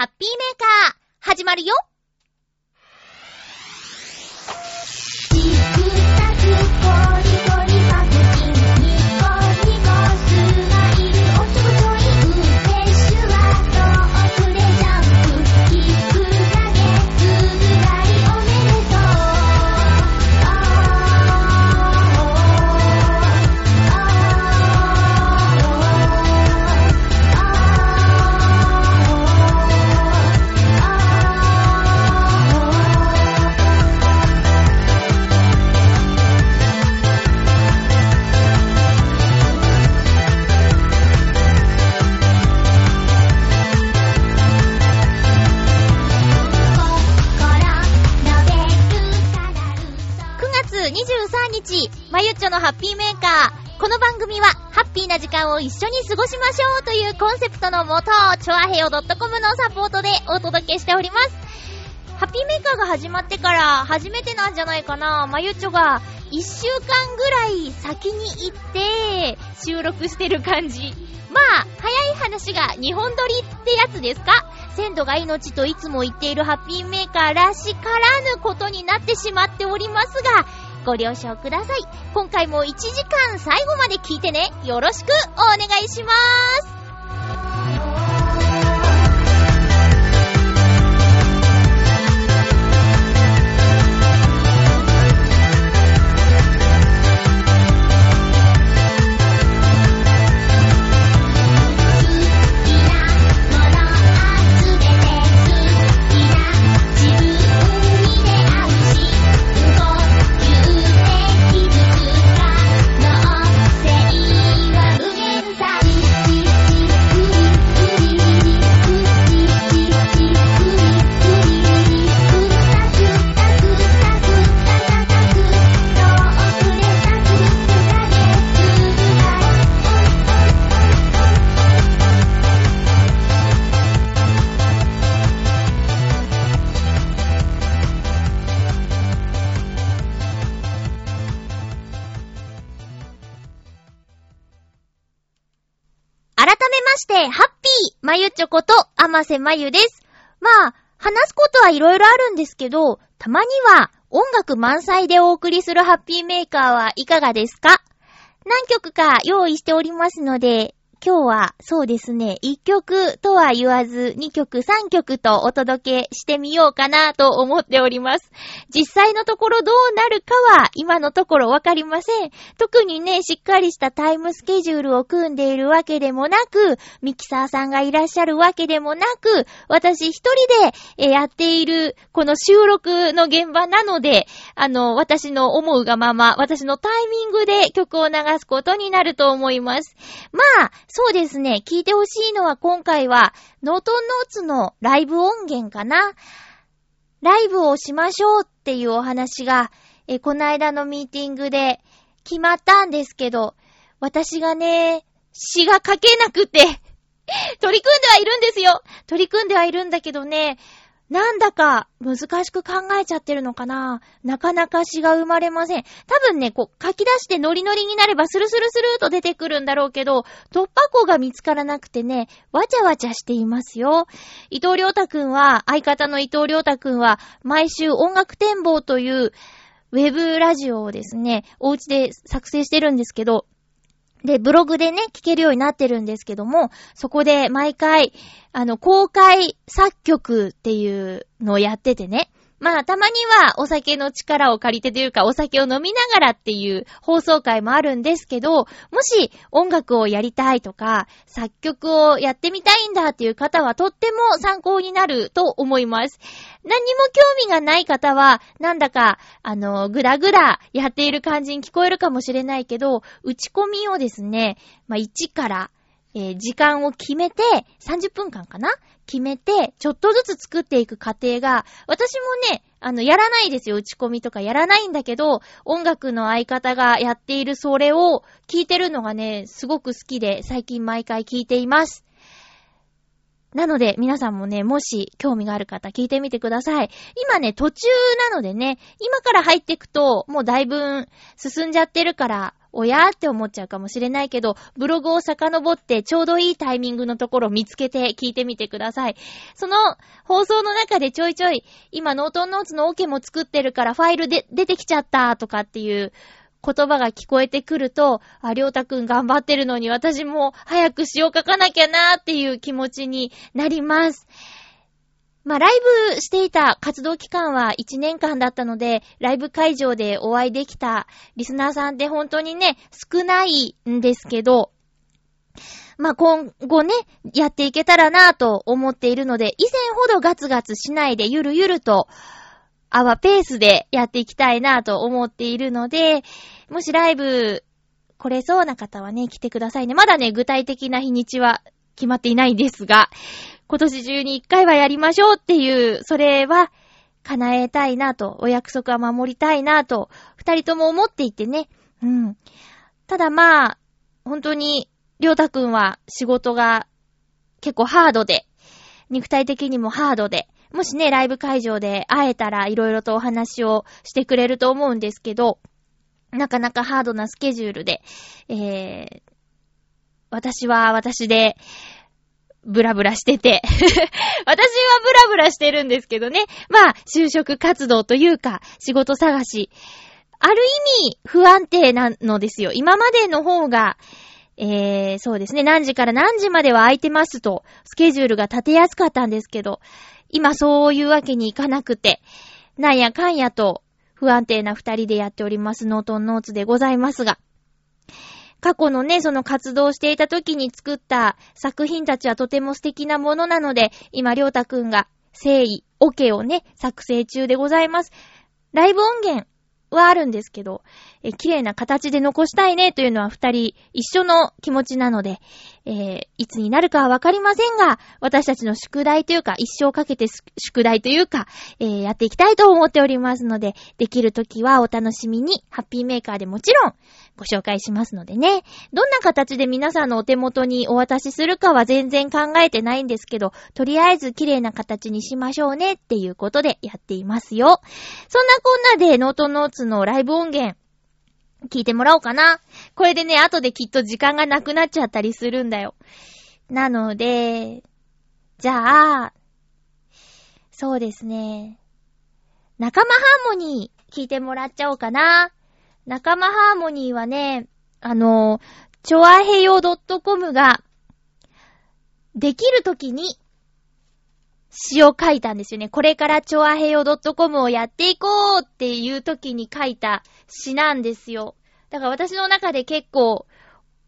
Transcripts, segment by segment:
ハッピーメーカー、始まるよ。まゆっちょのハッピーメーカー。この番組は、ハッピーな時間を一緒に過ごしましょうというコンセプトのもと、チョアヘオ .com のサポートでお届けしております。ハッピーメーカーが始まってから初めてなんじゃないかな。まゆっちょが一週間ぐらい先に行って収録してる感じ。まあ、早い話が日本撮りってやつですか？鮮度が命といつも言っているハッピーメーカーらしからぬことになってしまっておりますが、ご了承ください。今回も1時間最後まで聞いてね。よろしくお願いしまーす。まゆちょこと、甘瀬まゆです。まあ、話すことはいろいろあるんですけど、たまには音楽満載でお送りするハッピーメーカーはいかがですか？何曲か用意しておりますので、今日はそうですね、1曲とは言わず、2曲、3曲とお届けしてみようかなと思っております。実際のところどうなるかは今のところわかりません。特にね、しっかりしたタイムスケジュールを組んでいるわけでもなく、ミキサーさんがいらっしゃるわけでもなく、私一人でやっているこの収録の現場なので、あの、私の思うがまま、私のタイミングで曲を流すことになると思います。まあ、そうですね。聞いてほしいのは今回は、ノートンノーツのライブ音源かな。ライブをしましょうっていうお話が、え、この間のミーティングで決まったんですけど、私がね、詩が書けなくて 取り組んではいるんですよ取り組んではいるんだけどね、なんだか難しく考えちゃってるのかななかなか詩が生まれません。多分ね、こう書き出してノリノリになればスルスルスルーと出てくるんだろうけど、突破口が見つからなくてね、わちゃわちゃしていますよ。伊藤良太くんは、相方の伊藤良太くんは、毎週音楽展望というウェブラジオをですね、お家で作成してるんですけど、で、ブログでね、聞けるようになってるんですけども、そこで毎回、あの、公開作曲っていうのをやっててね、まあ、たまにはお酒の力を借りてというか、お酒を飲みながらっていう放送会もあるんですけど、もし音楽をやりたいとか、作曲をやってみたいんだっていう方はとっても参考になると思います。何にも興味がない方は、なんだか、あの、ぐらぐらやっている感じに聞こえるかもしれないけど、打ち込みをですね、まあ、1からえー、時間を決めて、30分間かな決めて、ちょっとずつ作っていく過程が、私もね、あの、やらないですよ。打ち込みとかやらないんだけど、音楽の相方がやっているそれを聞いてるのがね、すごく好きで、最近毎回聞いています。なので、皆さんもね、もし興味がある方聞いてみてください。今ね、途中なのでね、今から入っていくと、もうだいぶ進んじゃってるから、おやーって思っちゃうかもしれないけど、ブログを遡ってちょうどいいタイミングのところを見つけて聞いてみてください。その放送の中でちょいちょい、今ノートンノーツのオ、ケも作ってるからファイルで出てきちゃったとかっていう言葉が聞こえてくると、あ、りょうたくん頑張ってるのに私も早く詩を書かなきゃなーっていう気持ちになります。まあ、ライブしていた活動期間は1年間だったので、ライブ会場でお会いできたリスナーさんって本当にね、少ないんですけど、まあ、今後ね、やっていけたらなぁと思っているので、以前ほどガツガツしないでゆるゆると、アワペースでやっていきたいなぁと思っているので、もしライブ来れそうな方はね、来てくださいね。まだね、具体的な日にちは決まっていないんですが、今年中に一回はやりましょうっていう、それは叶えたいなと、お約束は守りたいなと、二人とも思っていてね。うん。ただまあ、本当に、りょうたくんは仕事が結構ハードで、肉体的にもハードで、もしね、ライブ会場で会えたら色々とお話をしてくれると思うんですけど、なかなかハードなスケジュールで、えー、私は私で、ブラブラしてて 私はブラブラしてるんですけどね。まあ、就職活動というか、仕事探し。ある意味、不安定なのですよ。今までの方が、えー、そうですね、何時から何時までは空いてますと、スケジュールが立てやすかったんですけど、今そういうわけにいかなくて、なんやかんやと、不安定な二人でやっておりますノートンノーツでございますが、過去のね、その活動していた時に作った作品たちはとても素敵なものなので、今、りょうたくんが誠意、オケをね、作成中でございます。ライブ音源はあるんですけど、え綺麗な形で残したいねというのは二人一緒の気持ちなので、えー、いつになるかはわかりませんが、私たちの宿題というか、一生かけて宿題というか、えー、やっていきたいと思っておりますので、できるときはお楽しみに、ハッピーメーカーでもちろんご紹介しますのでね。どんな形で皆さんのお手元にお渡しするかは全然考えてないんですけど、とりあえず綺麗な形にしましょうねっていうことでやっていますよ。そんなこんなでノートノーツのライブ音源、聞いてもらおうかな。これでね、後できっと時間がなくなっちゃったりするんだよ。なので、じゃあ、そうですね。仲間ハーモニー聞いてもらっちゃおうかな。仲間ハーモニーはね、あの、ちょあへよ .com が、できるときに、詩を書いたんですよね。これからチョアヘヨ .com をやっていこうっていう時に書いた詩なんですよ。だから私の中で結構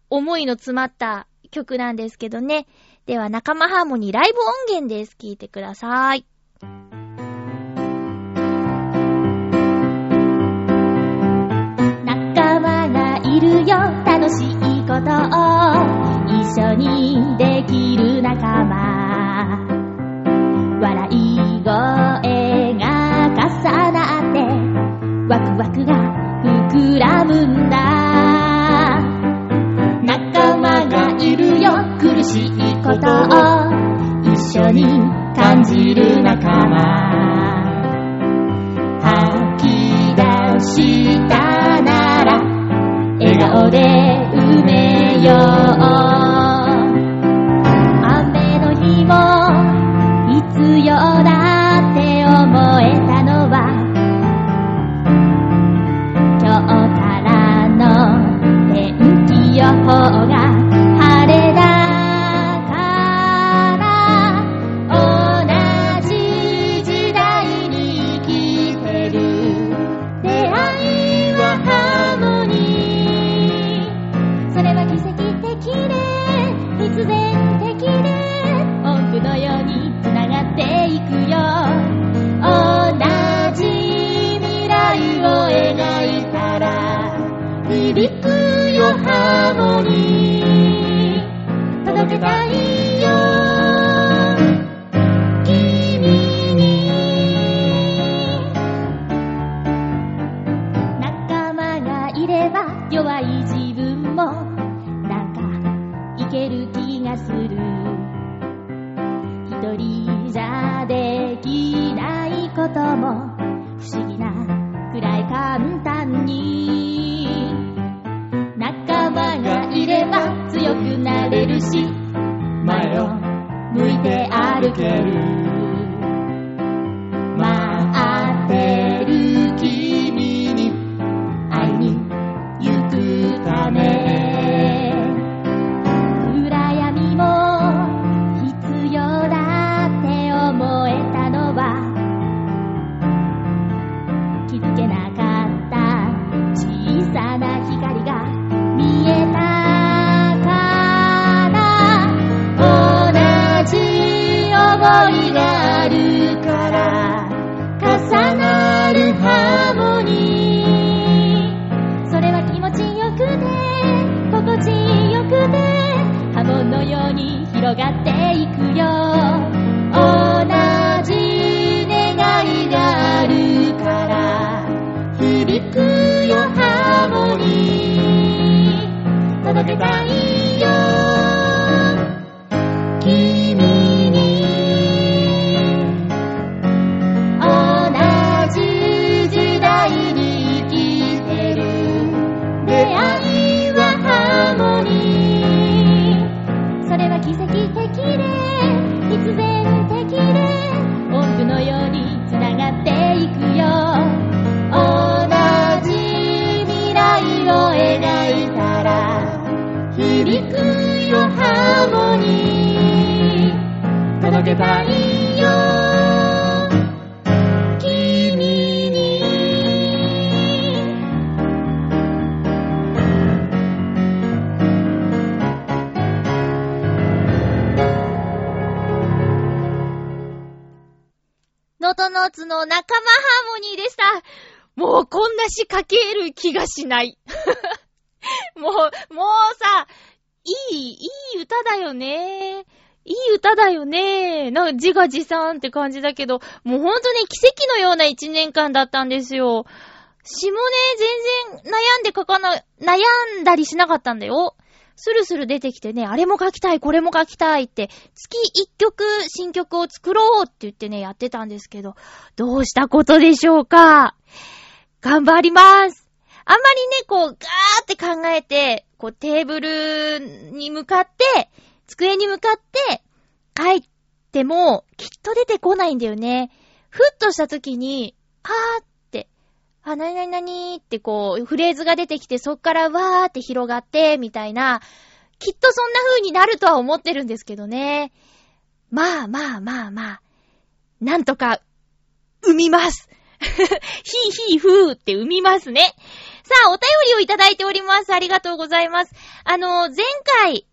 思いの詰まった曲なんですけどね。では仲間ハーモニーライブ音源です。聴いてください。仲間がいるよ楽しいことを一緒にできる仲間笑い声が重なってワクワクが膨らむんだ。仲間がいるよ苦しいことを一緒に感じる仲間。吐き出したなら笑顔で埋めよう。くよハーモニー。届けたい。の仲間ハーモニーでした。もうこんな詩書ける気がしない。もう、もうさ、いい、いい歌だよね。いい歌だよね。なんか自画自賛って感じだけど、もうほんとね、奇跡のような一年間だったんですよ。詩もね、全然悩んで書かな、悩んだりしなかったんだよ。スルスル出てきてね、あれも書きたい、これも書きたいって、月一曲新曲を作ろうって言ってね、やってたんですけど、どうしたことでしょうか？頑張りますあんまりね、こう、ガーって考えて、こう、テーブルに向かって、机に向かって、書いても、きっと出てこないんだよね。ふっとした時に、あーっ、あ、なになになにってこう、フレーズが出てきて、そっからわーって広がって、みたいな、きっとそんな風になるとは思ってるんですけどね。まあまあまあまあ、なんとか、生みます。ひーひーふーって生みますね。さあ、お便りをいただいております。ありがとうございます。あの、前回、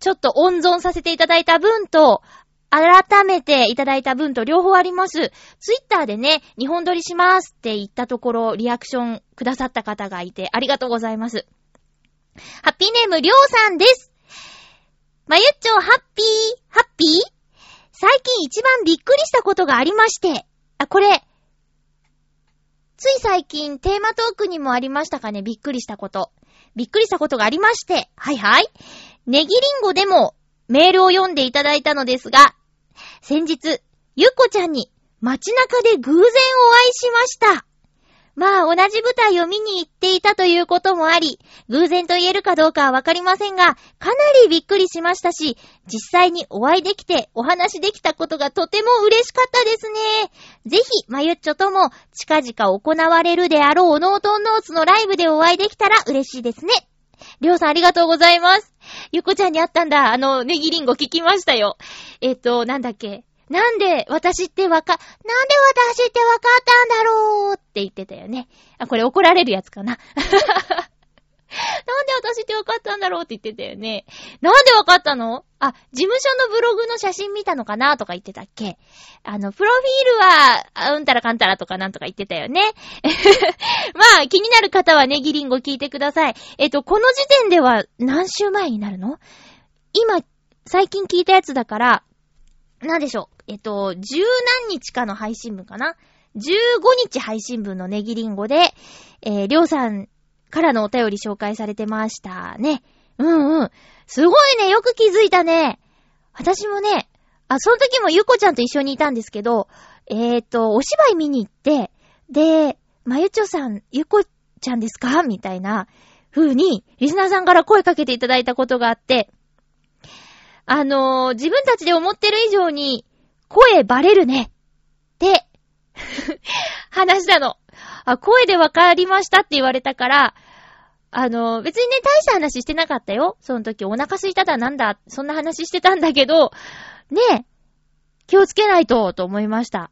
ちょっと温存させていただいた分と、改めていただいた分と両方あります。ツイッターでね、日本撮りしますって言ったところ、リアクションくださった方がいて、ありがとうございます。ハッピーネーム、りょうさんです。まゆっちょ、ハッピー、ハッピー？最近一番びっくりしたことがありまして、あ、これ、つい最近テーマトークにもありましたかね、びっくりしたこと。びっくりしたことがありまして、はいはい。ネギリンゴでもメールを読んでいただいたのですが、先日、ゆっこちゃんに街中で偶然お会いしました。まあ、同じ舞台を見に行っていたということもあり、偶然と言えるかどうかはわかりませんが、かなりびっくりしましたし、実際にお会いできてお話できたことがとても嬉しかったですね。ぜひ、まゆっちょとも近々行われるであろうノートンノーツのライブでお会いできたら嬉しいですね。りょうさんありがとうございます。ゆこちゃんに会ったんだ。あの、ネギリンゴ聞きましたよ。えっ、と、なんだっけ？なんで私ってわか、なんで私ってわかったんだろうって言ってたよね。あ、これ怒られるやつかな。なんで私ってわかったんだろうって言ってたよね。なんでわかったの？あ、事務所のブログの写真見たのかなとか言ってたっけあの、プロフィールは、うんたらかんたらとかなんとか言ってたよね。まあ、気になる方はネギリンゴ聞いてください。えっと、この時点では何週前になるの？今、最近聞いたやつだから、なんでしょう？えっと、十何日かの配信分かな ?15 日配信分のネギリンゴで、えー、りょうさんからのお便り紹介されてましたね。うんうん。すごいね、よく気づいたね。私もね、あ、その時もゆこちゃんと一緒にいたんですけど、えっ、と、お芝居見に行って、で、まゆちょさん、ゆこちゃんですか？みたいな風に、リスナーさんから声かけていただいたことがあって、あのー自分たちで思ってる以上に、声バレるね。って、話したの。あ、声でわかりましたって言われたから、あの別にね、大した話してなかったよ。その時お腹空いただなんだ、そんな話してたんだけど、ねえ、気をつけないと、と思いました。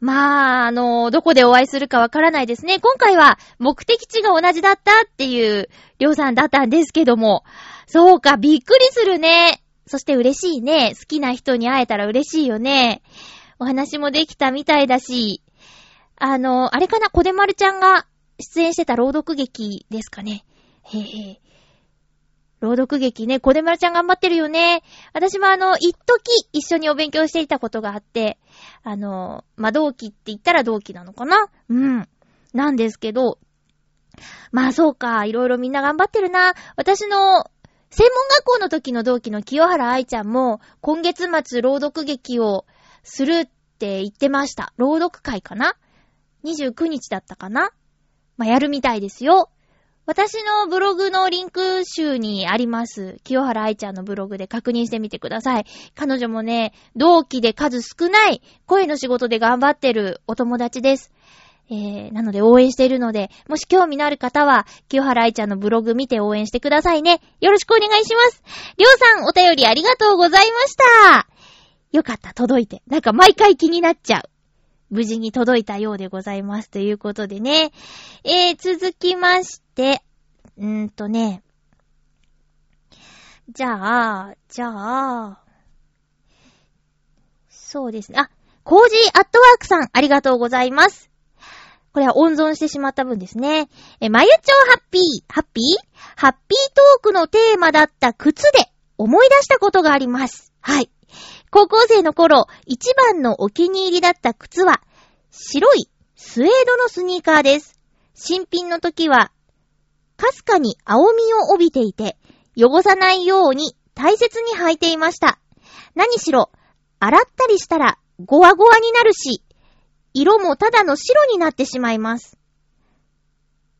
まあ、あの、どこでお会いするかわからないですね。今回は目的地が同じだったっていう、りょうさんだったんですけども。そうか、びっくりするね。そして嬉しいね。好きな人に会えたら嬉しいよね。お話もできたみたいだし。あの、あれかな、小出丸ちゃんが出演してた朗読劇ですかね。へへ。朗読劇ね、小出丸ちゃん頑張ってるよね。私もあの、一時一緒にお勉強していたことがあって、あの、まあ、同期って言ったら同期なのかな？うん。なんですけど、まあそうか、いろいろみんな頑張ってるな。私の、専門学校の時の同期の清原愛ちゃんも、今月末朗読劇をするって言ってました。朗読会かな？?29 日だったかな？まあ、やるみたいですよ。私のブログのリンク集にあります。清原愛ちゃんのブログで確認してみてください。彼女もね、同期で数少ない声の仕事で頑張ってるお友達です。えー、なので応援しているので、もし興味のある方は、清原愛ちゃんのブログ見て応援してくださいね。よろしくお願いします。りょうさん、お便りありがとうございました。よかった、届いて。なんか毎回気になっちゃう。無事に届いたようでございます。ということでね。えー、続きまして、うーとね。じゃあ、じゃあ、そうですね。あ、コージーアットワークさん、ありがとうございます。これは温存してしまった分ですね。え、まゆちょハッピー、ハッピー？ハッピートークのテーマだった靴で思い出したことがあります。はい。高校生の頃、一番のお気に入りだった靴は、白いスウェードのスニーカーです。新品の時は、かすかに青みを帯びていて、汚さないように大切に履いていました。何しろ、洗ったりしたら、ゴワゴワになるし、色もただの白になってしまいます。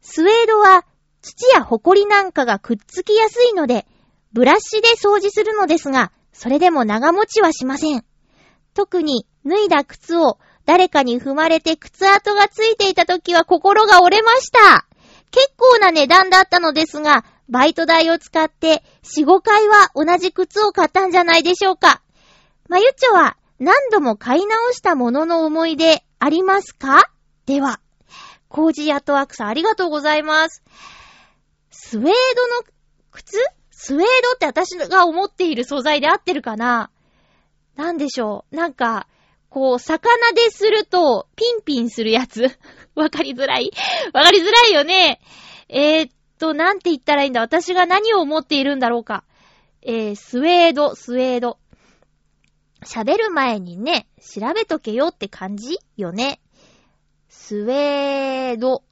スウェードは土やホコリなんかがくっつきやすいので、ブラシで掃除するのですが、それでも長持ちはしません。特に脱いだ靴を誰かに踏まれて靴跡がついていた時は心が折れました。結構な値段だったのですが、バイト代を使って4、5回は同じ靴を買ったんじゃないでしょうか。まゆっちょは何度も買い直したものの思い出ありますか？では、コージーアットワークさんありがとうございます。スウェードの靴？スウェードって私が思っている素材で合ってるかな？なんでしょう？なんか、こう、魚ですると、ピンピンするやつ？わかりづらい？わかりづらいよね？えー、っと、なんて言ったらいいんだ？私が何を思っているんだろうか？えー、スウェード、スウェード。喋る前にね、調べとけよって感じよね？スウェード。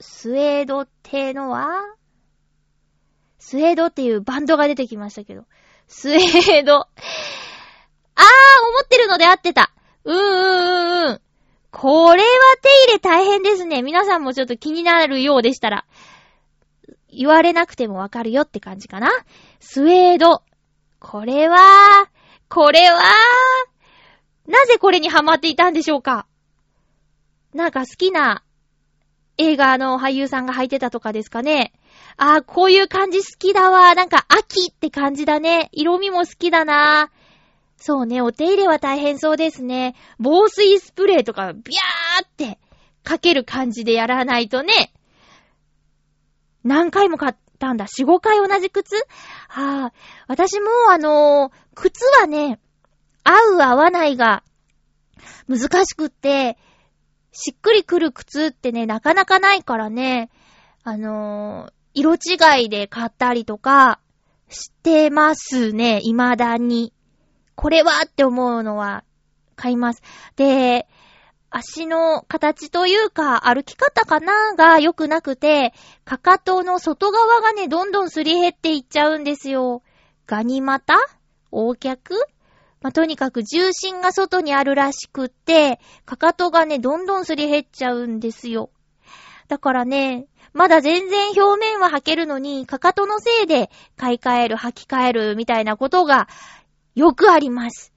スウェードってのは？スウェードっていうバンドが出てきましたけど。スウェード。あー、思ってるので合ってた。うーん、うん、うん。これは手入れ大変ですね。皆さんもちょっと気になるようでしたら。言われなくてもわかるよって感じかな。スウェード。これは、これは、なぜこれにハマっていたんでしょうかなんか好きな映画の俳優さんが履いてたとかですかね。あー、こういう感じ好きだわ。なんか秋って感じだね。色味も好きだな。そうね、お手入れは大変そうですね。防水スプレーとかビャーってかける感じでやらないとね。何回も買ったんだ。4、5回同じ靴？はあ、私もあのー靴はね、合う合わないが難しくって、しっくりくる靴ってね、なかなかないからね、あのー色違いで買ったりとかしてますね、未だに。これはって思うのは買います。で、足の形というか歩き方かなが良くなくて、かかとの外側がね、どんどんすり減っていっちゃうんですよ。ガニ股？横脚？まあ、とにかく重心が外にあるらしくって、かかとがね、どんどんすり減っちゃうんですよ。だからね、まだ全然表面は履けるのに、かかとのせいで買い替える、履き替えるみたいなことがよくあります。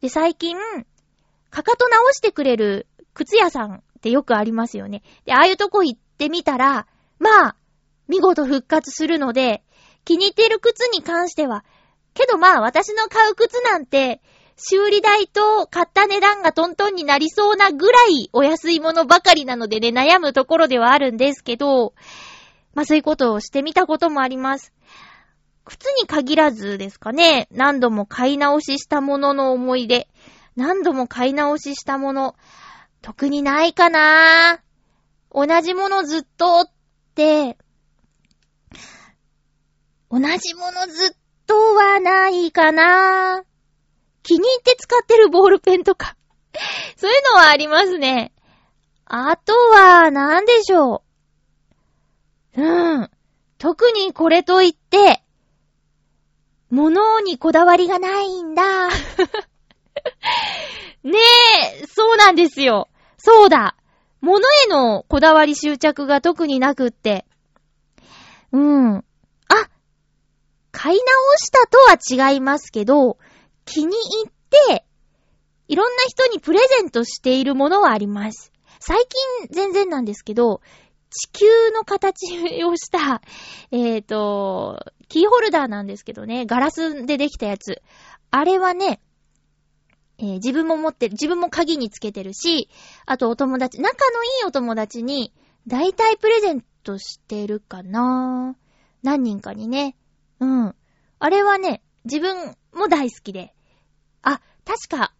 で、最近、かかと直してくれる靴屋さんってよくありますよね。で、ああいうとこ行ってみたら、まあ、見事復活するので、気に入ってる靴に関しては、けどまあ私の買う靴なんて、修理代と買った値段がトントンになりそうなぐらいお安いものばかりなのでね、悩むところではあるんですけど、まあそういうことをしてみたこともあります。靴に限らずですかね、何度も買い直ししたものの思い出。何度も買い直ししたもの、特にないかな同じものずっとって、同じものずっとはないかな気に入って使ってるボールペンとか そういうのはありますね。あとは、なんでしょう。うん。特にこれといって、物にこだわりがないんだ。ねえ、そうなんですよ。そうだ。物へのこだわり執着が特になくって。うん。買い直したとは違いますけど、気に入って、いろんな人にプレゼントしているものはあります。最近全然なんですけど、地球の形をした、えっ、ー、と、キーホルダーなんですけどね、ガラスでできたやつ。あれはね、えー、自分も持ってる、自分も鍵につけてるし、あとお友達、仲のいいお友達に、大体プレゼントしてるかな何人かにね。うん。あれはね、自分も大好きで。あ、確か、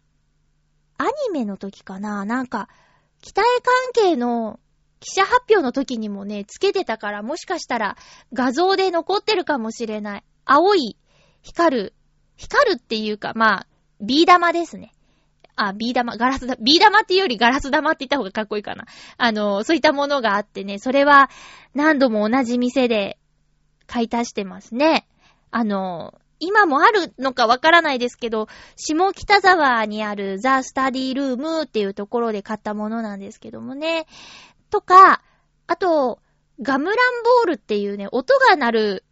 アニメの時かななんか、期待関係の記者発表の時にもね、つけてたから、もしかしたら画像で残ってるかもしれない。青い、光る、光るっていうか、まあ、ビー玉ですね。あ、ビー玉、ガラスだ、ビー玉っていうよりガラス玉って言った方がかっこいいかな。あの、そういったものがあってね、それは何度も同じ店で買い足してますね。あの、今もあるのかわからないですけど、下北沢にあるザ・スタディルームっていうところで買ったものなんですけどもね。とか、あと、ガムランボールっていうね、音が鳴る、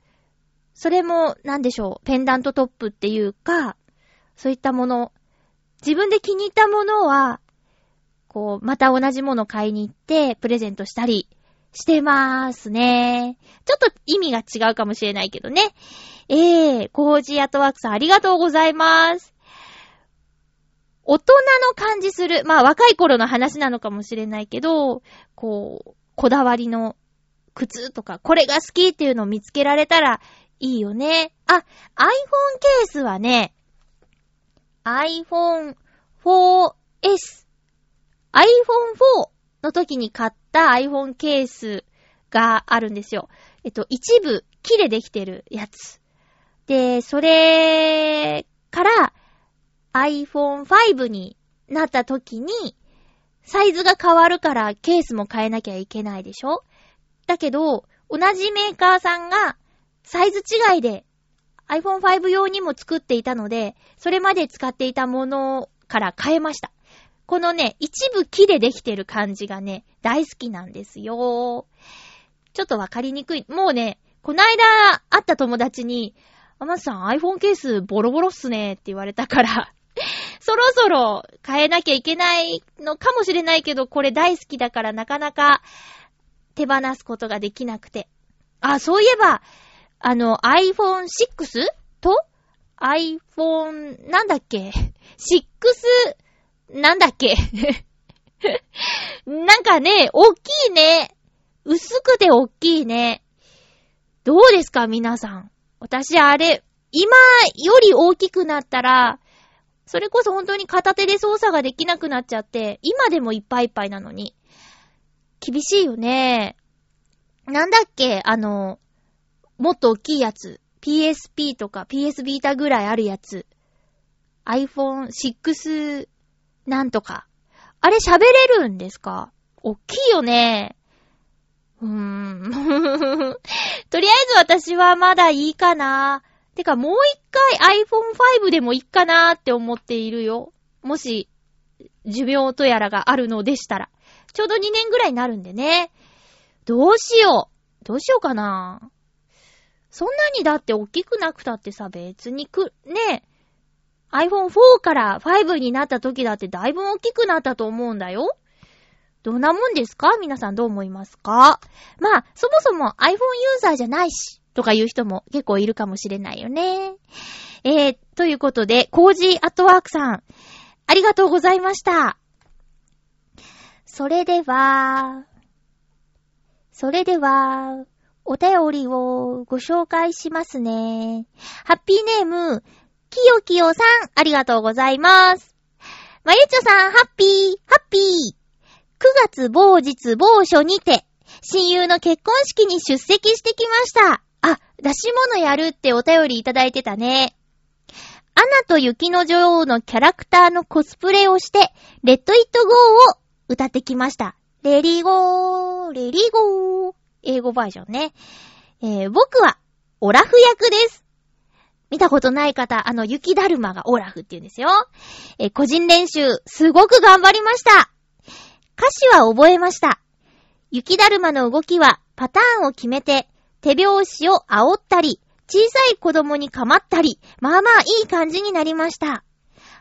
それも、なんでしょう、ペンダントトップっていうか、そういったもの、自分で気に入ったものは、こう、また同じもの買いに行って、プレゼントしたりしてまーすね。ちょっと意味が違うかもしれないけどね。えー、コージーアトワークさんありがとうございます。大人の感じする。まあ若い頃の話なのかもしれないけど、こう、こだわりの靴とか、これが好きっていうのを見つけられたらいいよね。あ、iPhone ケースはね、iPhone 4S、iPhone 4の時に買った iPhone ケースがあるんですよ。えっと、一部木でできてるやつ。で、それから iPhone 5になった時に、サイズが変わるからケースも変えなきゃいけないでしょ？だけど、同じメーカーさんがサイズ違いで iPhone 5用にも作っていたので、それまで使っていたものから変えました。このね、一部木でできてる感じがね、大好きなんですよ。ちょっとわかりにくい。もうね、こないだ会った友達に、あまさん iPhone ケースボロボロっすねって言われたから そろそろ変えなきゃいけないのかもしれないけど、これ大好きだからなかなか手放すことができなくて。あ、そういえば、あの iPhone 6と iPhone なんだっけ ?6 なんだっけ？なんかね、おっきいね。薄くておっきいね。どうですか皆さん？私あれ、今より大きくなったら、それこそ本当に片手で操作ができなくなっちゃって、今でもいっぱいいっぱいなのに。厳しいよね。なんだっけ？あの、もっと大きいやつ。PSP とか PS ビータぐらいあるやつ。iPhone 6なんとか。あれ喋れるんですか？おっきいよね。うーん。とりあえず私はまだいいかな。てかもう一回 iPhone 5でもいいかなって思っているよ。もし、寿命とやらがあるのでしたら。ちょうど2年ぐらいになるんでね。どうしよう。どうしようかな。そんなにだって大きくなくたってさ、別にく、ねえ、iPhone4 から5になった時だってだいぶ大きくなったと思うんだよ。どんなもんですか？皆さんどう思いますか？まあ、そもそも iPhone ユーザーじゃないし、とか言う人も結構いるかもしれないよね。えー、ということで、コージーアットワークさん、ありがとうございました。それでは、それでは、お便りをご紹介しますね。ハッピーネーム、きよきよさん、ありがとうございます。まゆちょさん、ハッピー、ハッピー。9月某日某所にて、親友の結婚式に出席してきました。あ、出し物やるってお便りいただいてたね。アナと雪の女王のキャラクターのコスプレをして、レッド・イット・ゴーを歌ってきました。レリーゴー、レリーゴー。英語バージョンね。えー、僕は、オラフ役です。見たことない方、あの、雪だるまがオラフって言うんですよ。え、個人練習、すごく頑張りました。歌詞は覚えました。雪だるまの動きは、パターンを決めて、手拍子を煽ったり、小さい子供に構ったり、まあまあいい感じになりました。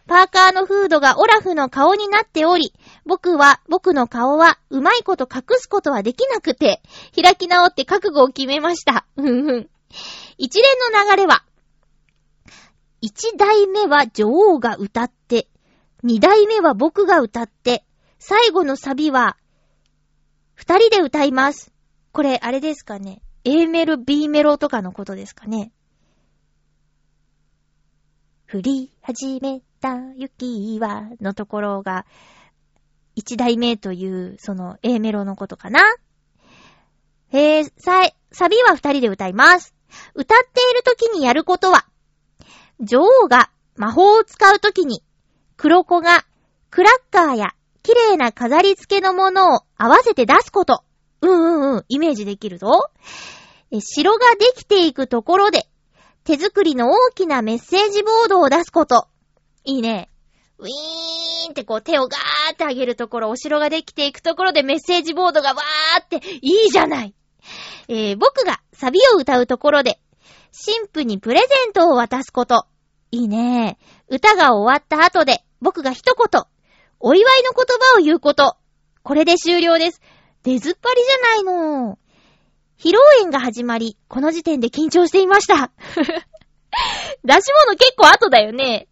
パーカーのフードがオラフの顔になっており、僕は、僕の顔はうまいこと隠すことはできなくて、開き直って覚悟を決めました。一連の流れは、一代目は女王が歌って、二代目は僕が歌って、最後のサビは、二人で歌います。これ、あれですかね。A メロ、B メロとかのことですかね。降り始めた雪は、のところが、一代目という、その A メロのことかな。えー、さ、サビは二人で歌います。歌っている時にやることは、女王が魔法を使う時に、黒子がクラッカーや綺麗な飾り付けのものを合わせて出すこと。うんうんうん、イメージできるぞ。城ができていくところで、手作りの大きなメッセージボードを出すこと。いいね。ウィーンってこう手をガーって上げるところ、お城ができていくところでメッセージボードがわーっていいじゃない。えー、僕がサビを歌うところで、神父にプレゼントを渡すこと。いいね。歌が終わった後で、僕が一言、お祝いの言葉を言うこと。これで終了です。出ずっぱりじゃないの。披露宴が始まり、この時点で緊張していました。出し物結構後だよね。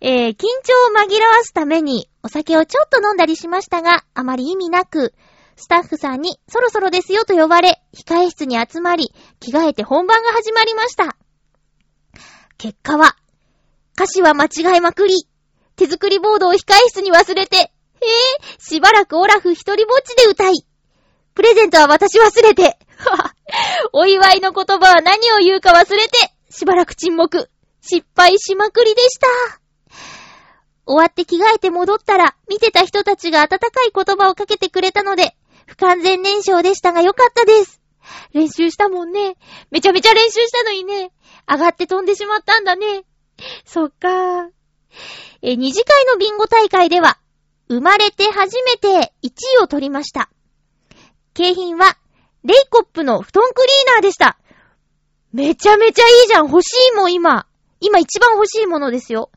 えー、緊張を紛らわすために、お酒をちょっと飲んだりしましたが、あまり意味なく、スタッフさんにそろそろですよと呼ばれ、控え室に集まり、着替えて本番が始まりました。結果は、歌詞は間違えまくり、手作りボードを控え室に忘れて、へえ、しばらくオラフ一人ぼっちで歌い、プレゼントは私忘れて、お祝いの言葉は何を言うか忘れて、しばらく沈黙。失敗しまくりでした。終わって着替えて戻ったら、見てた人たちが温かい言葉をかけてくれたので、不完全燃焼でしたがよかったです。練習したもんね。めちゃめちゃ練習したのにね。上がって飛んでしまったんだね。そっか。え、二次会のビンゴ大会では、生まれて初めて1位を取りました。景品は、レイコップの布団クリーナーでした。めちゃめちゃいいじゃん欲しいもん今。今一番欲しいものですよ。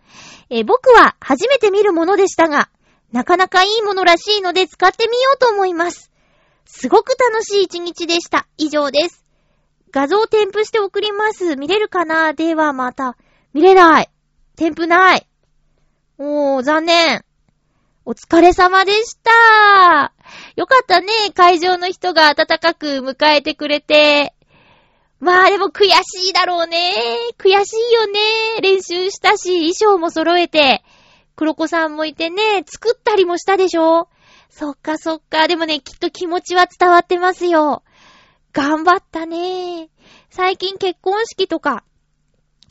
え、僕は初めて見るものでしたが、なかなかいいものらしいので使ってみようと思います。すごく楽しい一日でした。以上です。画像添付して送ります。見れるかな？ではまた。見れない。添付ない。おー、残念。お疲れ様でした。よかったね。会場の人が温かく迎えてくれて。まあでも悔しいだろうね。悔しいよね。練習したし、衣装も揃えて。黒子さんもいてね、作ったりもしたでしょそっかそっか。でもね、きっと気持ちは伝わってますよ。頑張ったね。最近結婚式とか、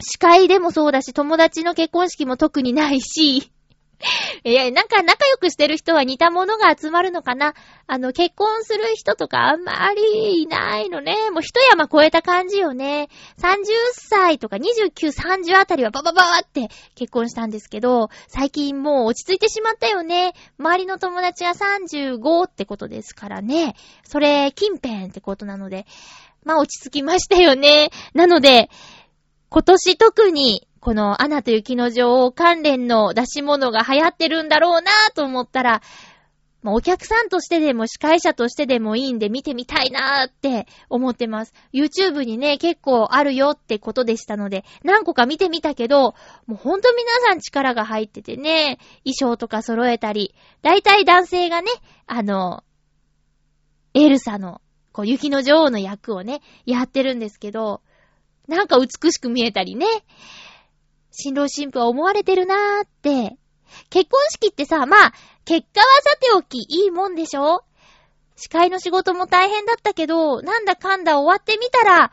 司会でもそうだし、友達の結婚式も特にないし、いや、なんか仲良くしてる人は似たものが集まるのかなあの、結婚する人とかあんまりいないのね。もう一山超えた感じよね。30歳とか29、30あたりはバババーって結婚したんですけど、最近もう落ち着いてしまったよね。周りの友達が35ってことですからね。それ、近辺ってことなので。まあ落ち着きましたよね。なので、今年特にこのアナと雪の女王関連の出し物が流行ってるんだろうなぁと思ったら、お客さんとしてでも司会者としてでもいいんで見てみたいなーって思ってます。YouTube にね、結構あるよってことでしたので、何個か見てみたけど、もうほんと皆さん力が入っててね、衣装とか揃えたり、だいたい男性がね、あの、エルサの、こう、雪の女王の役をね、やってるんですけど、なんか美しく見えたりね。新郎新婦は思われてるなーって。結婚式ってさ、まあ、結果はさておきいいもんでしょ？司会の仕事も大変だったけど、なんだかんだ終わってみたら、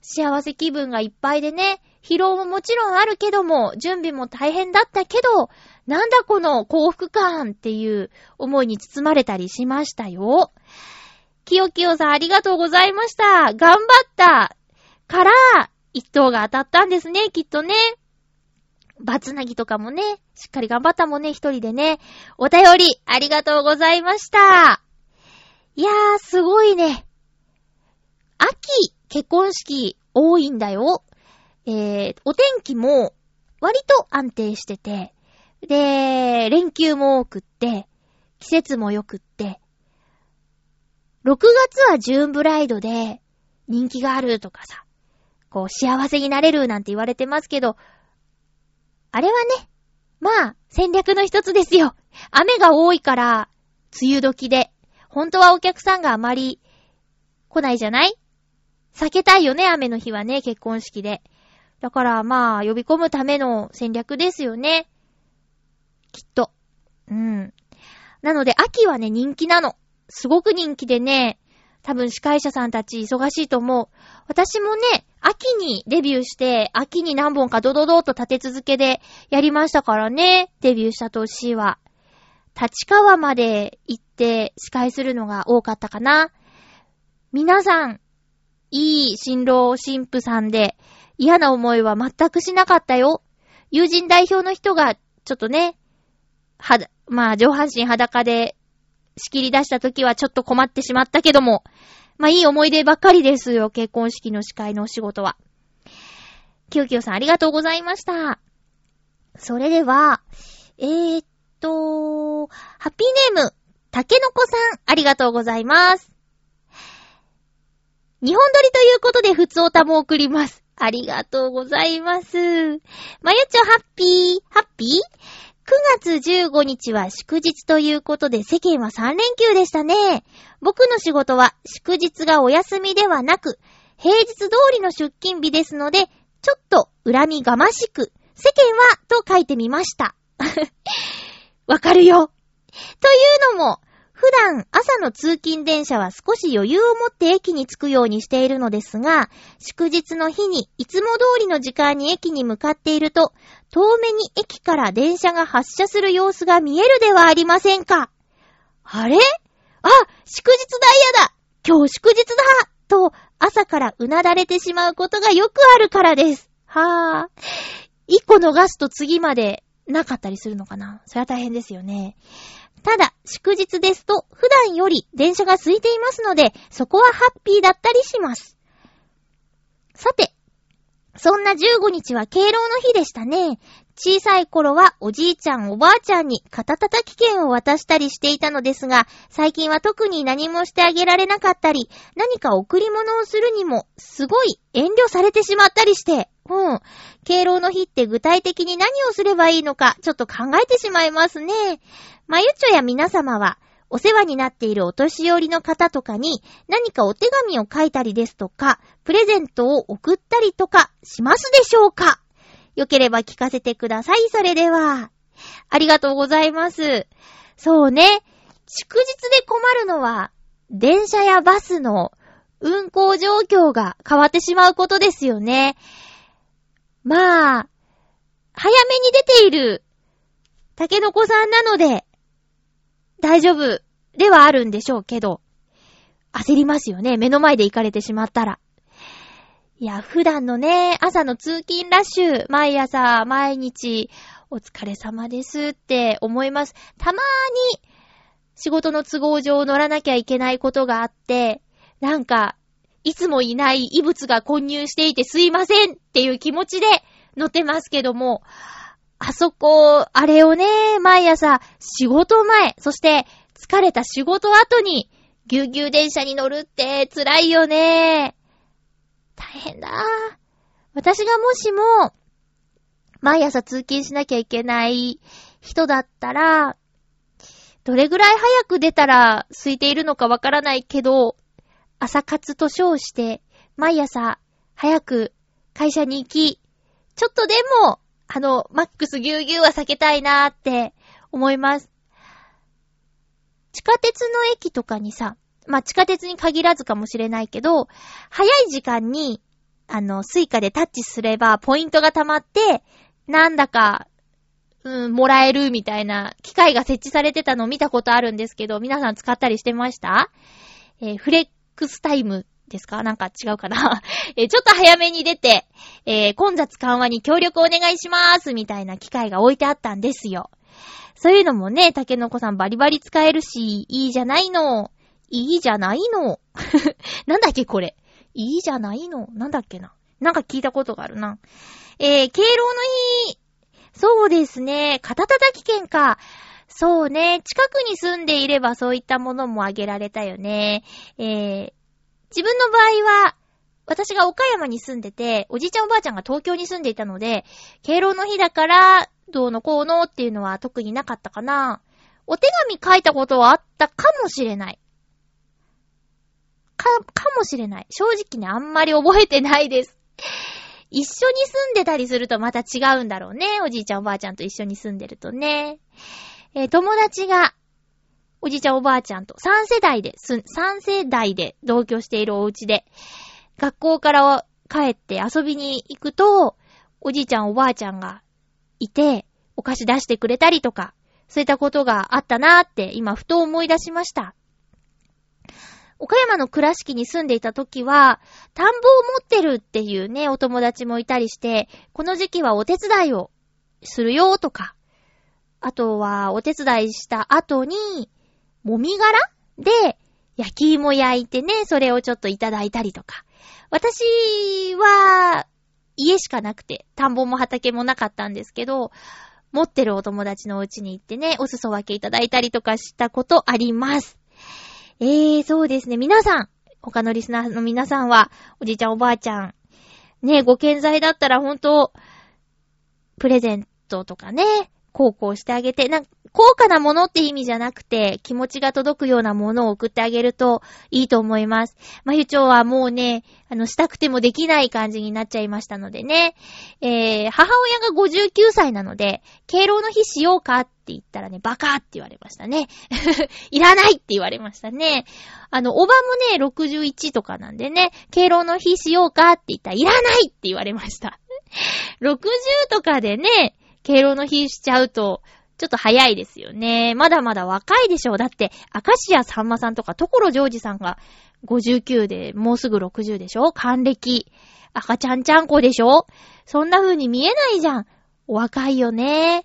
幸せ気分がいっぱいでね、疲労ももちろんあるけども、準備も大変だったけど、なんだこの幸福感っていう思いに包まれたりしましたよ。きよきよさんありがとうございました。頑張ったから、一等が当たったんですね、きっとね。バツナギとかもね、しっかり頑張ったもんね、一人でね。お便り、ありがとうございました。いやー、すごいね。秋、結婚式、多いんだよ。えー、お天気も、割と安定してて、で、連休も多くって、季節も良くって、6月はジューンブライドで、人気があるとかさ、こう、幸せになれるなんて言われてますけど、あれはね、まあ、戦略の一つですよ。雨が多いから、梅雨時で、本当はお客さんがあまり来ないじゃない？避けたいよね、雨の日はね、結婚式で。だからまあ、呼び込むための戦略ですよね。きっと。うん。なので、秋はね、人気なの。すごく人気でね、多分司会者さんたち忙しいと思う。私もね、秋にデビューして、秋に何本かドドドーと立て続けでやりましたからね、デビューした年は。立川まで行って司会するのが多かったかな。皆さん、いい新郎新婦さんで嫌な思いは全くしなかったよ。友人代表の人が、ちょっとね、は、まあ上半身裸で仕切り出した時はちょっと困ってしまったけども、まあいい思い出ばっかりですよ、結婚式の司会のお仕事は。きよきよさんありがとうございました。それでは、えー、っと、ハッピーネーム、たけのこさん、ありがとうございます。日本撮りということで、普通おたも送ります。ありがとうございます。まゆちょハッピー、ハッピー？9月15日は祝日ということで世間は3連休でしたね。僕の仕事は祝日がお休みではなく、平日通りの出勤日ですので、ちょっと恨みがましく、世間はと書いてみました。わかるよ。というのも、普段朝の通勤電車は少し余裕を持って駅に着くようにしているのですが、祝日の日にいつも通りの時間に駅に向かっていると、遠目に駅から電車が発車する様子が見えるではありませんか。あれ？あ、祝日ダイヤだ今日祝日だと、朝からうなだれてしまうことがよくあるからです。はぁ。一個逃すと次までなかったりするのかなそれは大変ですよね。ただ、祝日ですと、普段より電車が空いていますので、そこはハッピーだったりします。さて、そんな15日は敬老の日でしたね。小さい頃はおじいちゃんおばあちゃんに肩叩き券を渡したりしていたのですが、最近は特に何もしてあげられなかったり、何か贈り物をするにも、すごい遠慮されてしまったりして、うん。敬老の日って具体的に何をすればいいのか、ちょっと考えてしまいますね。まゆちょや皆様は、お世話になっているお年寄りの方とかに何かお手紙を書いたりですとか、プレゼントを送ったりとかしますでしょうか？よければ聞かせてください。それでは。ありがとうございます。そうね。祝日で困るのは、電車やバスの運行状況が変わってしまうことですよね。まあ、早めに出ているタケノコさんなので、大丈夫ではあるんでしょうけど、焦りますよね。目の前で行かれてしまったら。いや、普段のね、朝の通勤ラッシュ、毎朝、毎日、お疲れ様ですって思います。たまーに、仕事の都合上乗らなきゃいけないことがあって、なんか、いつもいない異物が混入していてすいませんっていう気持ちで乗ってますけども、あそこ、あれをね、毎朝、仕事前、そして疲れた仕事後に、ぎゅうぎゅう電車に乗るって辛いよね。大変だ。私がもしも、毎朝通勤しなきゃいけない人だったら、どれぐらい早く出たら空いているのかわからないけど、朝活と称して、毎朝早く会社に行き、ちょっとでも、あの、マックスぎゅうぎゅうは避けたいなーって思います。地下鉄の駅とかにさ、まあ、地下鉄に限らずかもしれないけど、早い時間に、あの、 Suica でタッチすればポイントが溜まって、なんだか、うん、もらえるみたいな機械が設置されてたのを見たことあるんですけど、皆さん使ったりしてました？えー、フレックスタイムですか？なんか違うかな？え、ちょっと早めに出て、えー、混雑緩和に協力お願いしまーすみたいな機械が置いてあったんですよ。そういうのもね、竹の子さんバリバリ使えるし、いいじゃないの。いいじゃないの。なんだっけこれ？いいじゃないの。なんだっけな？なんか聞いたことがあるな。えー、敬老の日。そうですね。肩叩き券か。そうね。近くに住んでいればそういったものもあげられたよね。えー、自分の場合は、私が岡山に住んでて、おじいちゃんおばあちゃんが東京に住んでいたので、敬老の日だから、どうのこうのっていうのは特になかったかな。お手紙書いたことはあったかもしれない。か、かもしれない。正直ね、あんまり覚えてないです。一緒に住んでたりするとまた違うんだろうね。おじいちゃんおばあちゃんと一緒に住んでるとね。えー、友達が、おじいちゃんおばあちゃんと3世代で、3世代で同居しているお家で、学校から帰って遊びに行くと、おじいちゃんおばあちゃんがいて、お菓子出してくれたりとか、そういったことがあったなーって今ふと思い出しました。岡山の倉敷に住んでいた時は、田んぼを持ってるっていうね、お友達もいたりして、この時期はお手伝いをするよとか、あとはお手伝いした後に、もみ殻？で焼き芋焼いてね、それをちょっといただいたりとか。私は、家しかなくて、田んぼも畑もなかったんですけど、持ってるお友達のお家に行ってね、お裾分けいただいたりとかしたことあります。えー、そうですね。皆さん、他のリスナーの皆さんは、おじいちゃんおばあちゃん、ね、ご健在だったら本当、プレゼントとかね、高校してあげて、なん高価なものって意味じゃなくて、気持ちが届くようなものを送ってあげるといいと思います。まゆちょうはもうね、あの、したくてもできない感じになっちゃいましたのでね。えー、母親が59歳なので、敬老の日しようかって言ったらね、バカって言われましたね。いらないって言われましたね。あの、おばもね、61とかなんでね、敬老の日しようかって言ったら、いらないって言われました。60とかでね、敬老の日しちゃうと、ちょっと早いですよね。まだまだ若いでしょう。だって、明石家さんまさんとか、所ジョージさんが59で、もうすぐ60でしょ？還暦。赤ちゃんちゃんこでしょ？そんな風に見えないじゃん。お若いよね。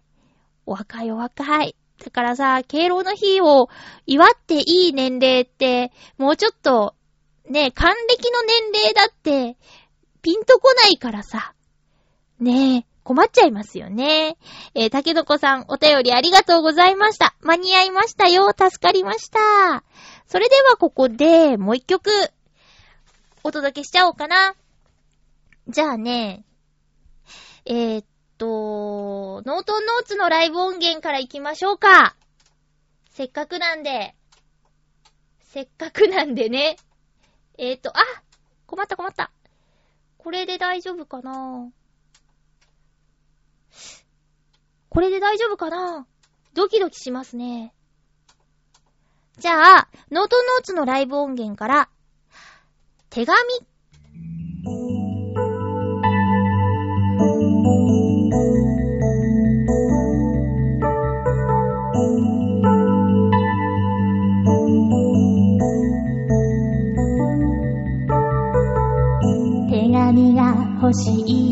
お若いお若い。だからさ、敬老の日を祝っていい年齢って、もうちょっと、ね、還暦の年齢だって、ピンとこないからさ。ねえ。困っちゃいますよね。えー、竹の子さん、お便りありがとうございました。間に合いましたよ。助かりました。それではここで、もう一曲、お届けしちゃおうかな。じゃあね、えー、っと、ノートンノーツのライブ音源から行きましょうか。せっかくなんで、せっかくなんでね。えー、っと、あ困った困った。これで大丈夫かなこれで大丈夫かな？ドキドキしますね。じゃあ、ノートノーツのライブ音源から、手紙。手紙が欲しい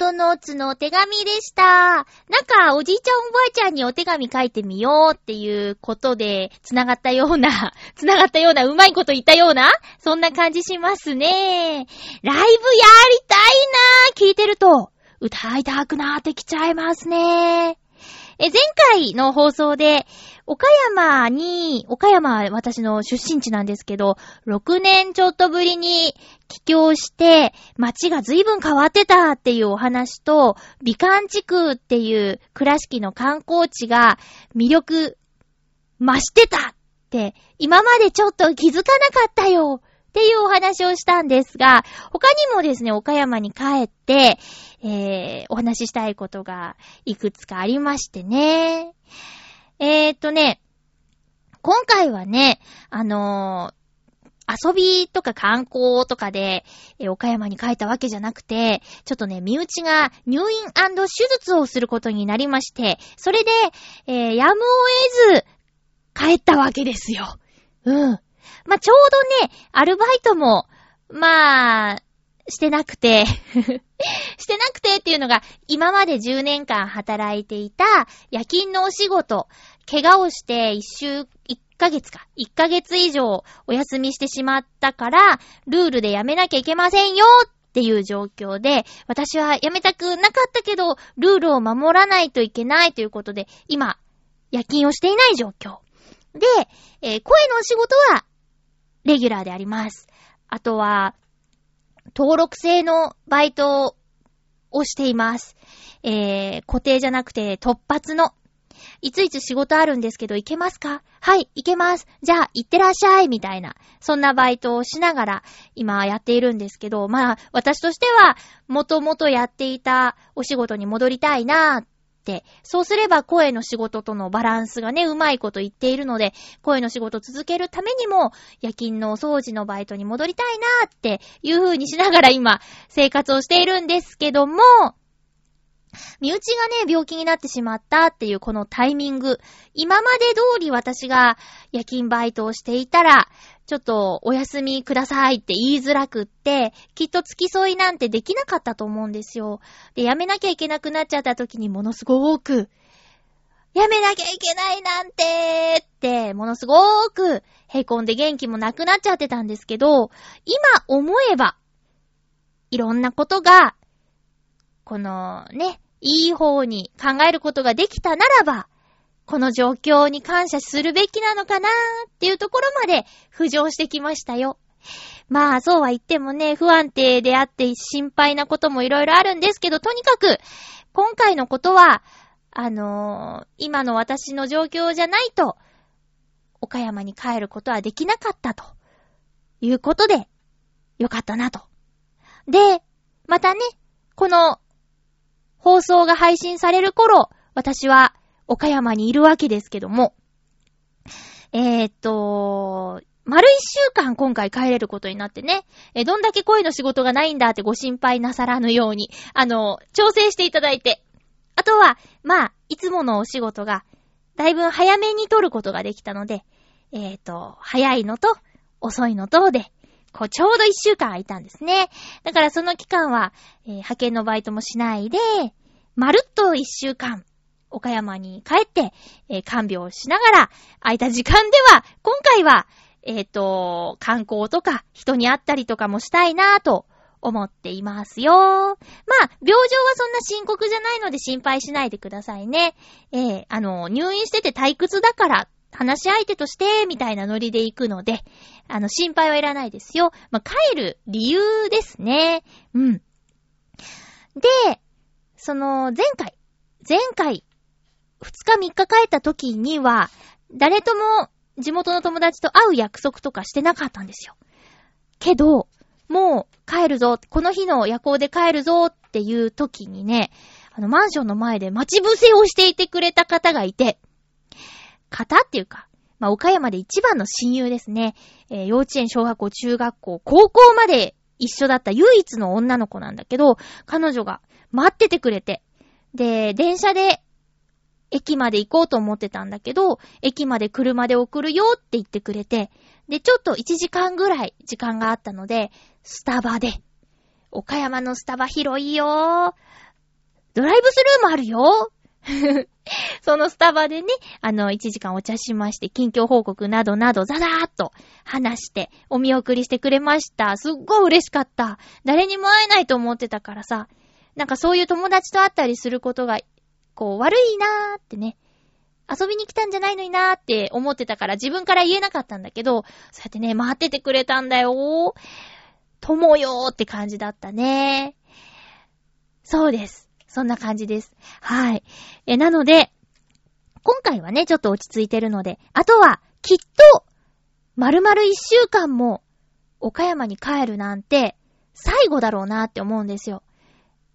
のとのつのお手紙でした。なんか、おじいちゃんおばあちゃんにお手紙書いてみようっていうことで、繋がったような、繋がったような、うまいこと言ったような、そんな感じしますね。ライブやりたいな聞いてると、歌いたくなってきちゃいますね。え、前回の放送で、岡山に、岡山は私の出身地なんですけど、6年ちょっとぶりに帰郷して、街が随分変わってたっていうお話と、美観地区っていう倉敷の観光地が魅力増してたって、今までちょっと気づかなかったよっていうお話をしたんですが、他にもですね、岡山に帰って、えー、お話ししたいことがいくつかありましてね。えーっとね、今回はね、あのー遊びとか観光とかで、え岡山に帰ったわけじゃなくて、ちょっとね、身内が入院手術をすることになりまして、それで、えーやむを得ず、帰ったわけですよ。うん。まあ、ちょうどね、アルバイトも、まあ、してなくて してなくてっていうのが、今まで10年間働いていた夜勤のお仕事、怪我をして1週、1ヶ月か、1ヶ月以上お休みしてしまったから、ルールで辞めなきゃいけませんよっていう状況で、私は辞めたくなかったけど、ルールを守らないといけないということで、今、夜勤をしていない状況。で、えー、声のお仕事は、レギュラーであります。あとは、登録制のバイトをしています。えー、固定じゃなくて突発の。いついつ仕事あるんですけど行けますか？はい、行けます。じゃあ、行ってらっしゃいみたいな。そんなバイトをしながら今やっているんですけど、まあ、私としては、もともとやっていたお仕事に戻りたいなーっ、そうすれば声の仕事とのバランスがね、うまいこと言っているので、声の仕事続けるためにも、夜勤のお掃除のバイトに戻りたいなーっていう風にしながら今、生活をしているんですけども、身内がね、病気になってしまったっていうこのタイミング。今まで通り私が夜勤バイトをしていたら、ちょっとお休みくださいって言いづらくって、きっと付き添いなんてできなかったと思うんですよ。で、辞めなきゃいけなくなっちゃった時にものすごく、辞めなきゃいけないなんてーって、ものすごく、へこんで元気もなくなっちゃってたんですけど、今思えば、いろんなことが、このね、いい方に考えることができたならば、この状況に感謝するべきなのかなーっていうところまで浮上してきましたよ。まあ、そうは言ってもね、不安定であって心配なこともいろいろあるんですけど、とにかく、今回のことは、あのー、今の私の状況じゃないと、岡山に帰ることはできなかったと、いうことで、よかったなと。で、またね、この、放送が配信される頃、私は岡山にいるわけですけども、えー、っと、丸一週間今回帰れることになってね、え、どんだけ声の仕事がないんだってご心配なさらぬように、あの、調整していただいて。あとは、まあ、いつものお仕事が、だいぶ早めに撮ることができたので、えっ、ー、と、早いのと、遅いのとで、こう、ちょうど一週間空いたんですね。だからその期間は、えー、派遣のバイトもしないで、まるっと一週間、岡山に帰って、えー、看病しながら、空いた時間では、今回は、えっ、ー、と、観光とか、人に会ったりとかもしたいなぁと思っていますよ。まあ、病状はそんな深刻じゃないので心配しないでくださいね。えー、あの、入院してて退屈だから、話し相手として、みたいなノリで行くので、あの、心配はいらないですよ。まあ、帰る理由ですね。うん。で、その、前回、前回、二日三日帰った時には、誰とも地元の友達と会う約束とかしてなかったんですよ。けど、もう帰るぞ、この日の夜行で帰るぞっていう時にね、あのマンションの前で待ち伏せをしていてくれた方がいて、方っていうか、まあ、岡山で一番の親友ですね。えー、幼稚園、小学校、中学校、高校まで一緒だった唯一の女の子なんだけど、彼女が待っててくれて、で、電車で駅まで行こうと思ってたんだけど、駅まで車で送るよって言ってくれて、で、ちょっと1時間ぐらい時間があったので、スタバで、岡山のスタバ広いよドライブスルーもあるよ そのスタバでね、あの、1時間お茶しまして、近況報告などなど、ザザーっと話して、お見送りしてくれました。すっごい嬉しかった。誰にも会えないと思ってたからさ、なんかそういう友達と会ったりすることがこう、悪いなーってね、遊びに来たんじゃないのになーって思ってたから自分から言えなかったんだけど、そうやってね、待っててくれたんだよー友よーって感じだったね。そうです。そんな感じです。はい。え、なので、今回はね、ちょっと落ち着いてるので、あとは、きっと、まるまる一週間も、岡山に帰るなんて、最後だろうなって思うんですよ。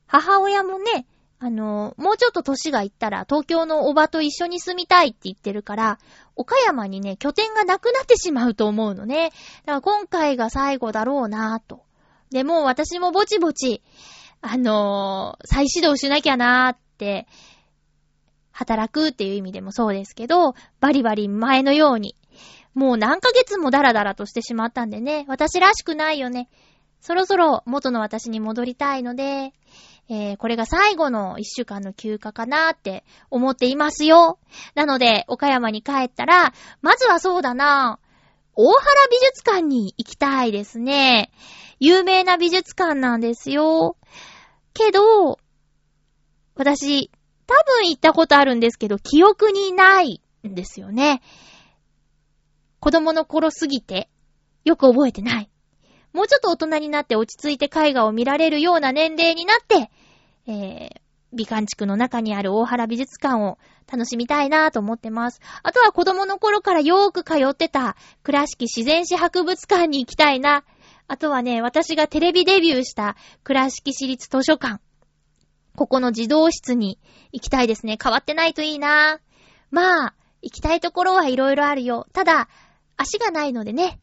母親もね、あの、もうちょっと年がいったら東京のおばと一緒に住みたいって言ってるから、岡山にね、拠点がなくなってしまうと思うのね。だから今回が最後だろうなと。でも私もぼちぼち、あのー、再始動しなきゃなーって、働くっていう意味でもそうですけど、バリバリ前のように、もう何ヶ月もダラダラとしてしまったんでね、私らしくないよね。そろそろ元の私に戻りたいので、えー、これが最後の一週間の休暇かなって思っていますよ。なので、岡山に帰ったら、まずはそうだな、大原美術館に行きたいですね。有名な美術館なんですよ。けど、私、多分行ったことあるんですけど、記憶にないんですよね。子供の頃すぎて、よく覚えてない。もうちょっと大人になって落ち着いて絵画を見られるような年齢になって、えー、美観地区の中にある大原美術館を楽しみたいなと思ってます。あとは子供の頃からよーく通ってた倉敷自然史博物館に行きたいな。あとはね、私がテレビデビューした倉敷市立図書館。ここの児童室に行きたいですね。変わってないといいなぁ。まあ、行きたいところはいろいろあるよ。ただ、足がないのでね、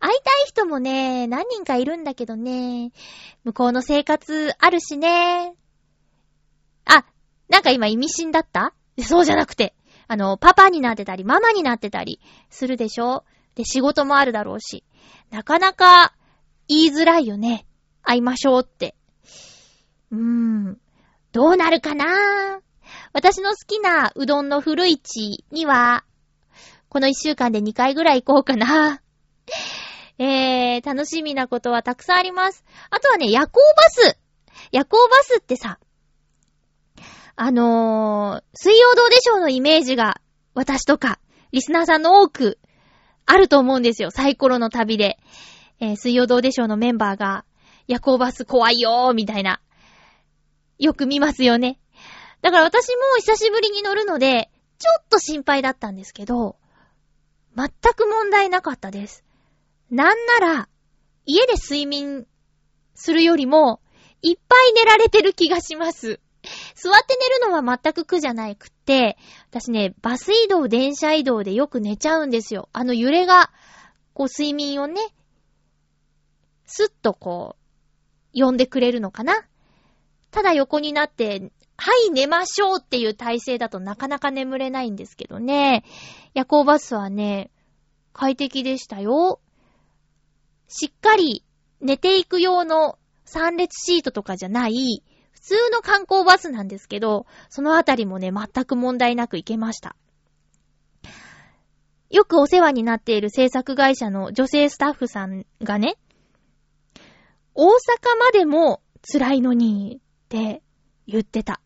会いたい人もね、何人かいるんだけどね、向こうの生活あるしね。あ、なんか今意味深だった？そうじゃなくて、あの、パパになってたり、ママになってたりするでしょ？で、仕事もあるだろうし。なかなか言いづらいよね。会いましょうって。うーん。どうなるかな？私の好きなうどんの古市には、この一週間で2回ぐらい行こうかな。えー、楽しみなことはたくさんあります。あとはね、夜行バス。夜行バスってさ、あのー、水曜どうでしょうのイメージが、私とか、リスナーさんの多く、あると思うんですよ。サイコロの旅で。えー、水曜どうでしょうのメンバーが、夜行バス怖いよー、みたいな。よく見ますよね。だから私も久しぶりに乗るので、ちょっと心配だったんですけど、全く問題なかったです。なんなら、家で睡眠するよりも、いっぱい寝られてる気がします。座って寝るのは全く苦じゃないくって、私ね、バス移動、電車移動でよく寝ちゃうんですよ。あの揺れが、こう睡眠をね、すっとこう、呼んでくれるのかな？ただ横になって、はい、寝ましょうっていう体勢だとなかなか眠れないんですけどね。夜行バスはね、快適でしたよ。しっかり寝ていく用の3列シートとかじゃない、普通の観光バスなんですけど、そのあたりもね、全く問題なく行けました。よくお世話になっている制作会社の女性スタッフさんがね、大阪までも辛いのにって言ってた。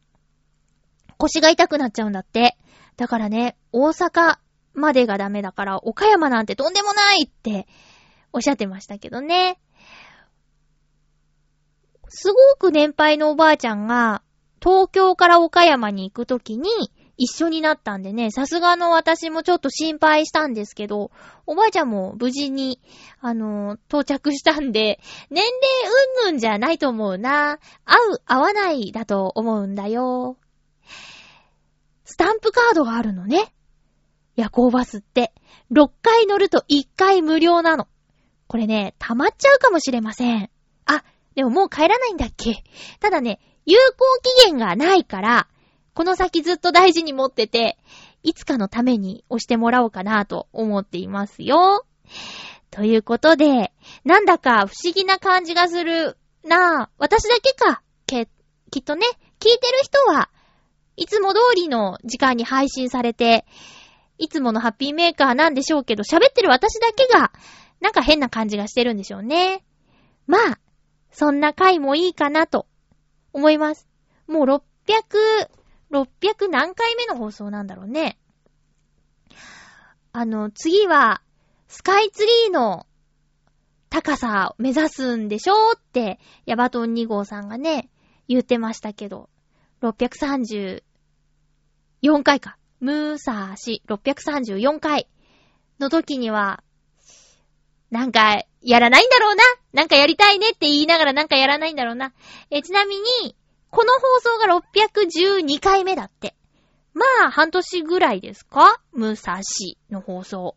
腰が痛くなっちゃうんだって。だからね、大阪までがダメだから、岡山なんてとんでもないっておっしゃってましたけどね。すごく年配のおばあちゃんが、東京から岡山に行くときに一緒になったんでね、さすがの私もちょっと心配したんですけど、おばあちゃんも無事に、あのー、到着したんで、年齢うんぬんじゃないと思うな。合う、合わないだと思うんだよ。スタンプカードがあるのね。夜行バスって、6回乗ると1回無料なの。これね、溜まっちゃうかもしれません。あ、でももう帰らないんだっけただね、有効期限がないから、この先ずっと大事に持ってて、いつかのために押してもらおうかなと思っていますよ。ということで、なんだか不思議な感じがするなぁ。私だけか。け、きっとね、聞いてる人は、いつも通りの時間に配信されて、いつものハッピーメーカーなんでしょうけど、喋ってる私だけが、なんか変な感じがしてるんでしょうね。まあ、そんな回もいいかなと思います。もう600、600何回目の放送なんだろうね。あの、次は、スカイツリーの高さを目指すんでしょって、ヤバトン2号さんがね、言ってましたけど、634回か。ムーサーシ634回の時には、なんか、やらないんだろうな。なんかやりたいねって言いながらなんかやらないんだろうな。え、ちなみに、この放送が612回目だって。まあ、半年ぐらいですか？ムーサシの放送。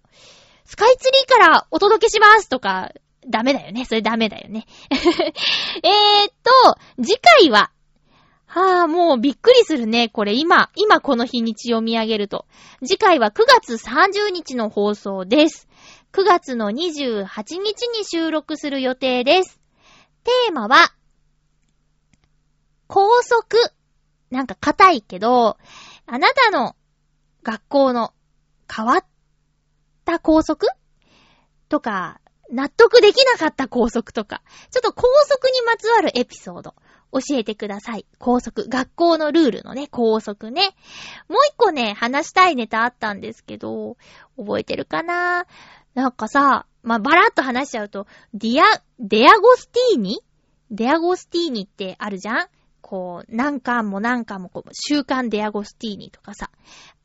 スカイツリーからお届けしますとか、ダメだよね。それダメだよね。えーっと、次回は、はあ、もうびっくりするね。これ今、今この日にち読み上げると。次回は9月30日の放送です。9月の28日に収録する予定です。テーマは、高速。なんか硬いけど、あなたの学校の変わった校則とか、納得できなかった校則とか、ちょっと校則にまつわるエピソード、教えてください。校則。学校のルールのね、校則ね。もう一個ね、話したいネタあったんですけど、覚えてるかな？なんかさ、まあ、バラッと話しちゃうと、ディア、デアゴスティーニ？デアゴスティーニってあるじゃん？こう、何巻も何巻もこう、週刊デアゴスティーニとかさ、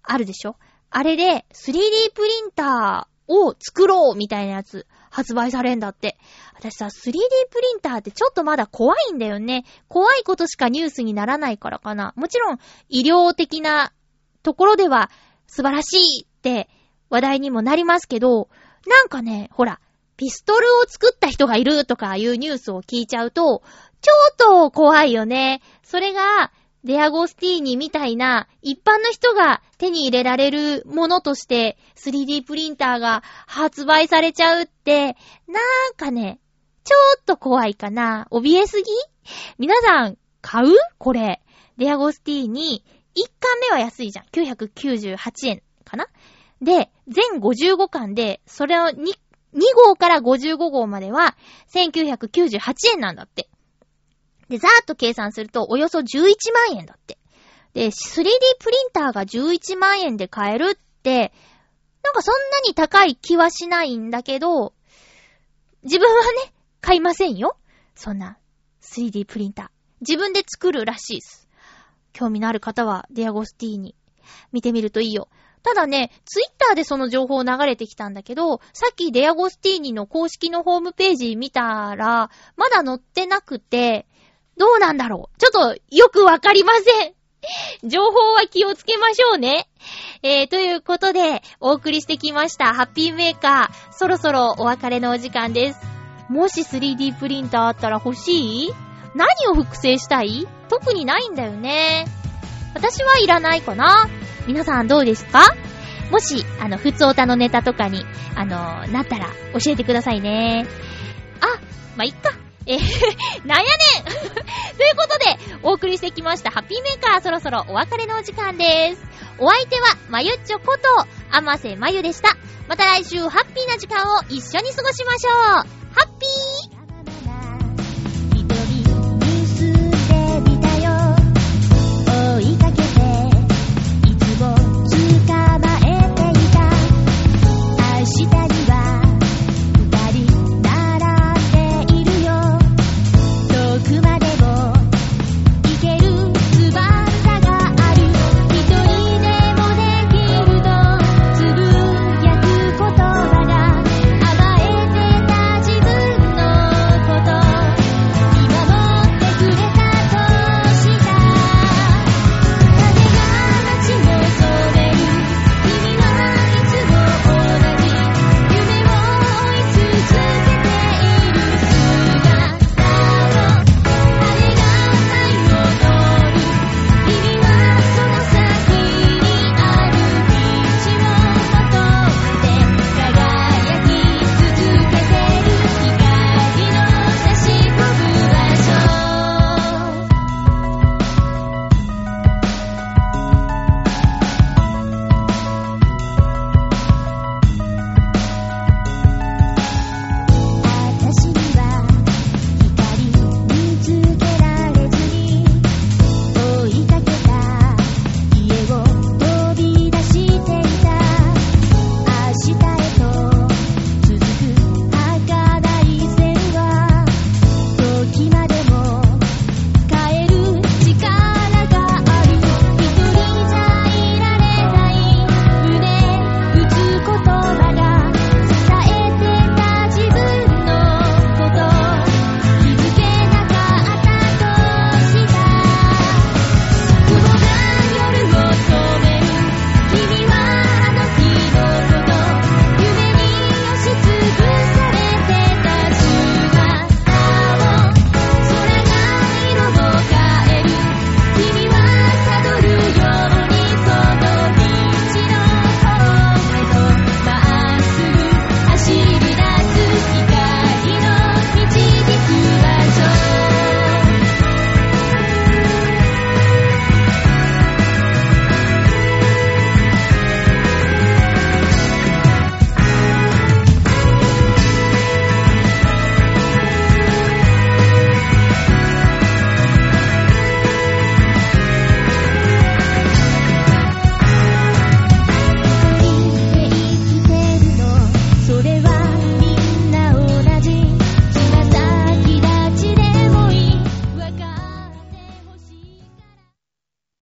あるでしょ？あれで 3D プリンターを作ろうみたいなやつ発売されんだって。私さ、3D プリンターってちょっとまだ怖いんだよね。怖いことしかニュースにならないからかな。もちろん、医療的なところでは素晴らしいって話題にもなりますけど、なんかね、ほら、ピストルを作った人がいるとかいうニュースを聞いちゃうと、ちょっと怖いよね。それが、デアゴスティーニみたいな一般の人が手に入れられるものとして 3D プリンターが発売されちゃうって、なんかね、ちょっと怖いかな。怯えすぎ？皆さん、買う？これ。デアゴスティーニ、1巻目は安いじゃん。998円かな？で、全55巻で、それを 2, 2号から55号までは1998円なんだって。で、ざーっと計算するとおよそ11万円だって。で、3D プリンターが11万円で買えるって、なんかそんなに高い気はしないんだけど、自分はね、買いませんよ。そんな 3D プリンター。自分で作るらしいです。興味のある方はディアゴスティーニ見てみるといいよ。ただね、ツイッターでその情報流れてきたんだけど、さっきデアゴスティーニの公式のホームページ見たら、まだ載ってなくて、どうなんだろう？ちょっとよくわかりません。情報は気をつけましょうね。えー、ということで、お送りしてきました、ハッピーメーカー。そろそろお別れのお時間です。もし 3D プリンターあったら欲しい？何を複製したい？特にないんだよね。私はいらないかな。皆さんどうですか？もし、あの、普通オタのネタとかに、あの、なったら教えてくださいね。あ、まあ、いっか。えー、なんやねん ということで、お送りしてきましたハッピーメーカーそろそろお別れのお時間です。お相手は、まゆっちょこと、あませまゆでした。また来週ハッピーな時間を一緒に過ごしましょうハッピー